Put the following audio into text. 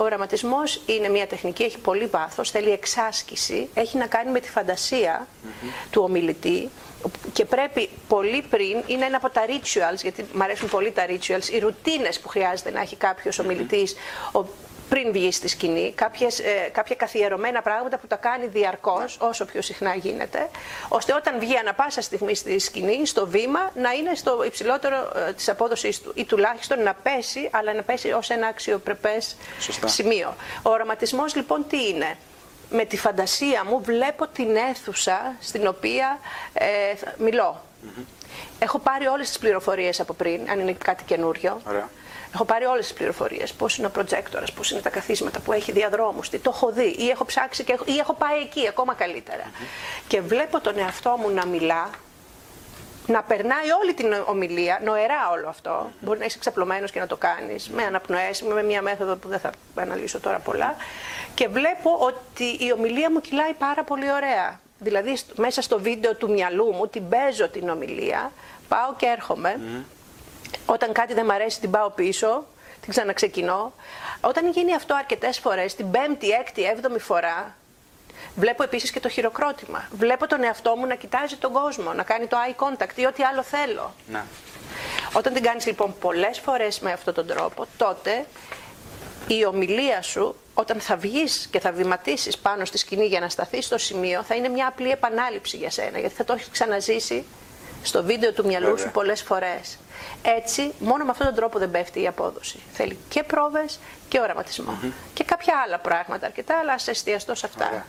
Ο οραματισμός είναι μια τεχνική, έχει πολύ βάθος, θέλει εξάσκηση, έχει να κάνει με τη φαντασία του ομιλητή και πρέπει πολύ πριν, είναι ένα από τα rituals, γιατί μου αρέσουν πολύ τα rituals, οι ρουτίνες που χρειάζεται να έχει κάποιος ομιλητής, ο πριν βγει στη σκηνή, κάποιες, ε, κάποια καθιερωμένα πράγματα που τα κάνει διαρκώς, όσο πιο συχνά γίνεται, ώστε όταν βγει ανα πάσα στιγμή στη σκηνή, στο βήμα, να είναι στο υψηλότερο ε, της απόδοσης του ή τουλάχιστον να πέσει, αλλά να πέσει ως ένα αξιοπρεπές σημείο. Ο οραματισμός λοιπόν τι είναι; Με τη φαντασία μου βλέπω την αίθουσα στην οποία ε, μιλώ. Έχω πάρει όλες τις πληροφορίες από πριν, αν είναι κάτι καινούριο. Ωραία. Έχω πάρει όλες τις πληροφορίες. Πώς είναι ο προτζέκτορα, πώς είναι τα καθίσματα, που έχει διαδρόμους, τι το έχω δει, ή έχω ψάξει και έχω, ή έχω πάει εκεί ακόμα καλύτερα. Και βλέπω τον εαυτό μου να μιλά, να περνάει όλη την ομιλία, νοερά όλο αυτό. Μπορεί να είσαι ξαπλωμένος και να το κάνεις με αναπνοές, με μια μέθοδο που δεν θα αναλύσω τώρα πολλά. Και βλέπω ότι η ομιλία μου κυλάει πάρα πολύ ωραία. Δηλαδή, μέσα στο βίντεο του μυαλού μου την παίζω την ομιλία, πάω και έρχομαι. Όταν κάτι δεν μ' αρέσει, την πάω πίσω, την ξαναξεκινώ. Όταν γίνει αυτό αρκετές φορές, την πέμπτη, έκτη, έβδομη φορά, βλέπω επίσης και το χειροκρότημα. Βλέπω τον εαυτό μου να κοιτάζει τον κόσμο, να κάνει το eye contact ή ό,τι άλλο θέλω. Να. Όταν την κάνεις λοιπόν πολλές φορές με αυτόν τον τρόπο, τότε η ομιλία σου, όταν θα βγεις και θα βηματίσεις πάνω στη σκηνή για να σταθείς στο σημείο, θα είναι μια απλή επανάληψη για σένα, γιατί θα το έχεις ξαναζήσει στο βίντεο του μυαλού σου πολλές φορές. Έτσι, μόνο με αυτόν τον τρόπο δεν πέφτει η απόδοση. Θέλει και πρόβες και οραματισμό. Και κάποια άλλα πράγματα αρκετά, αλλά ας εστιαστώ σε αυτά.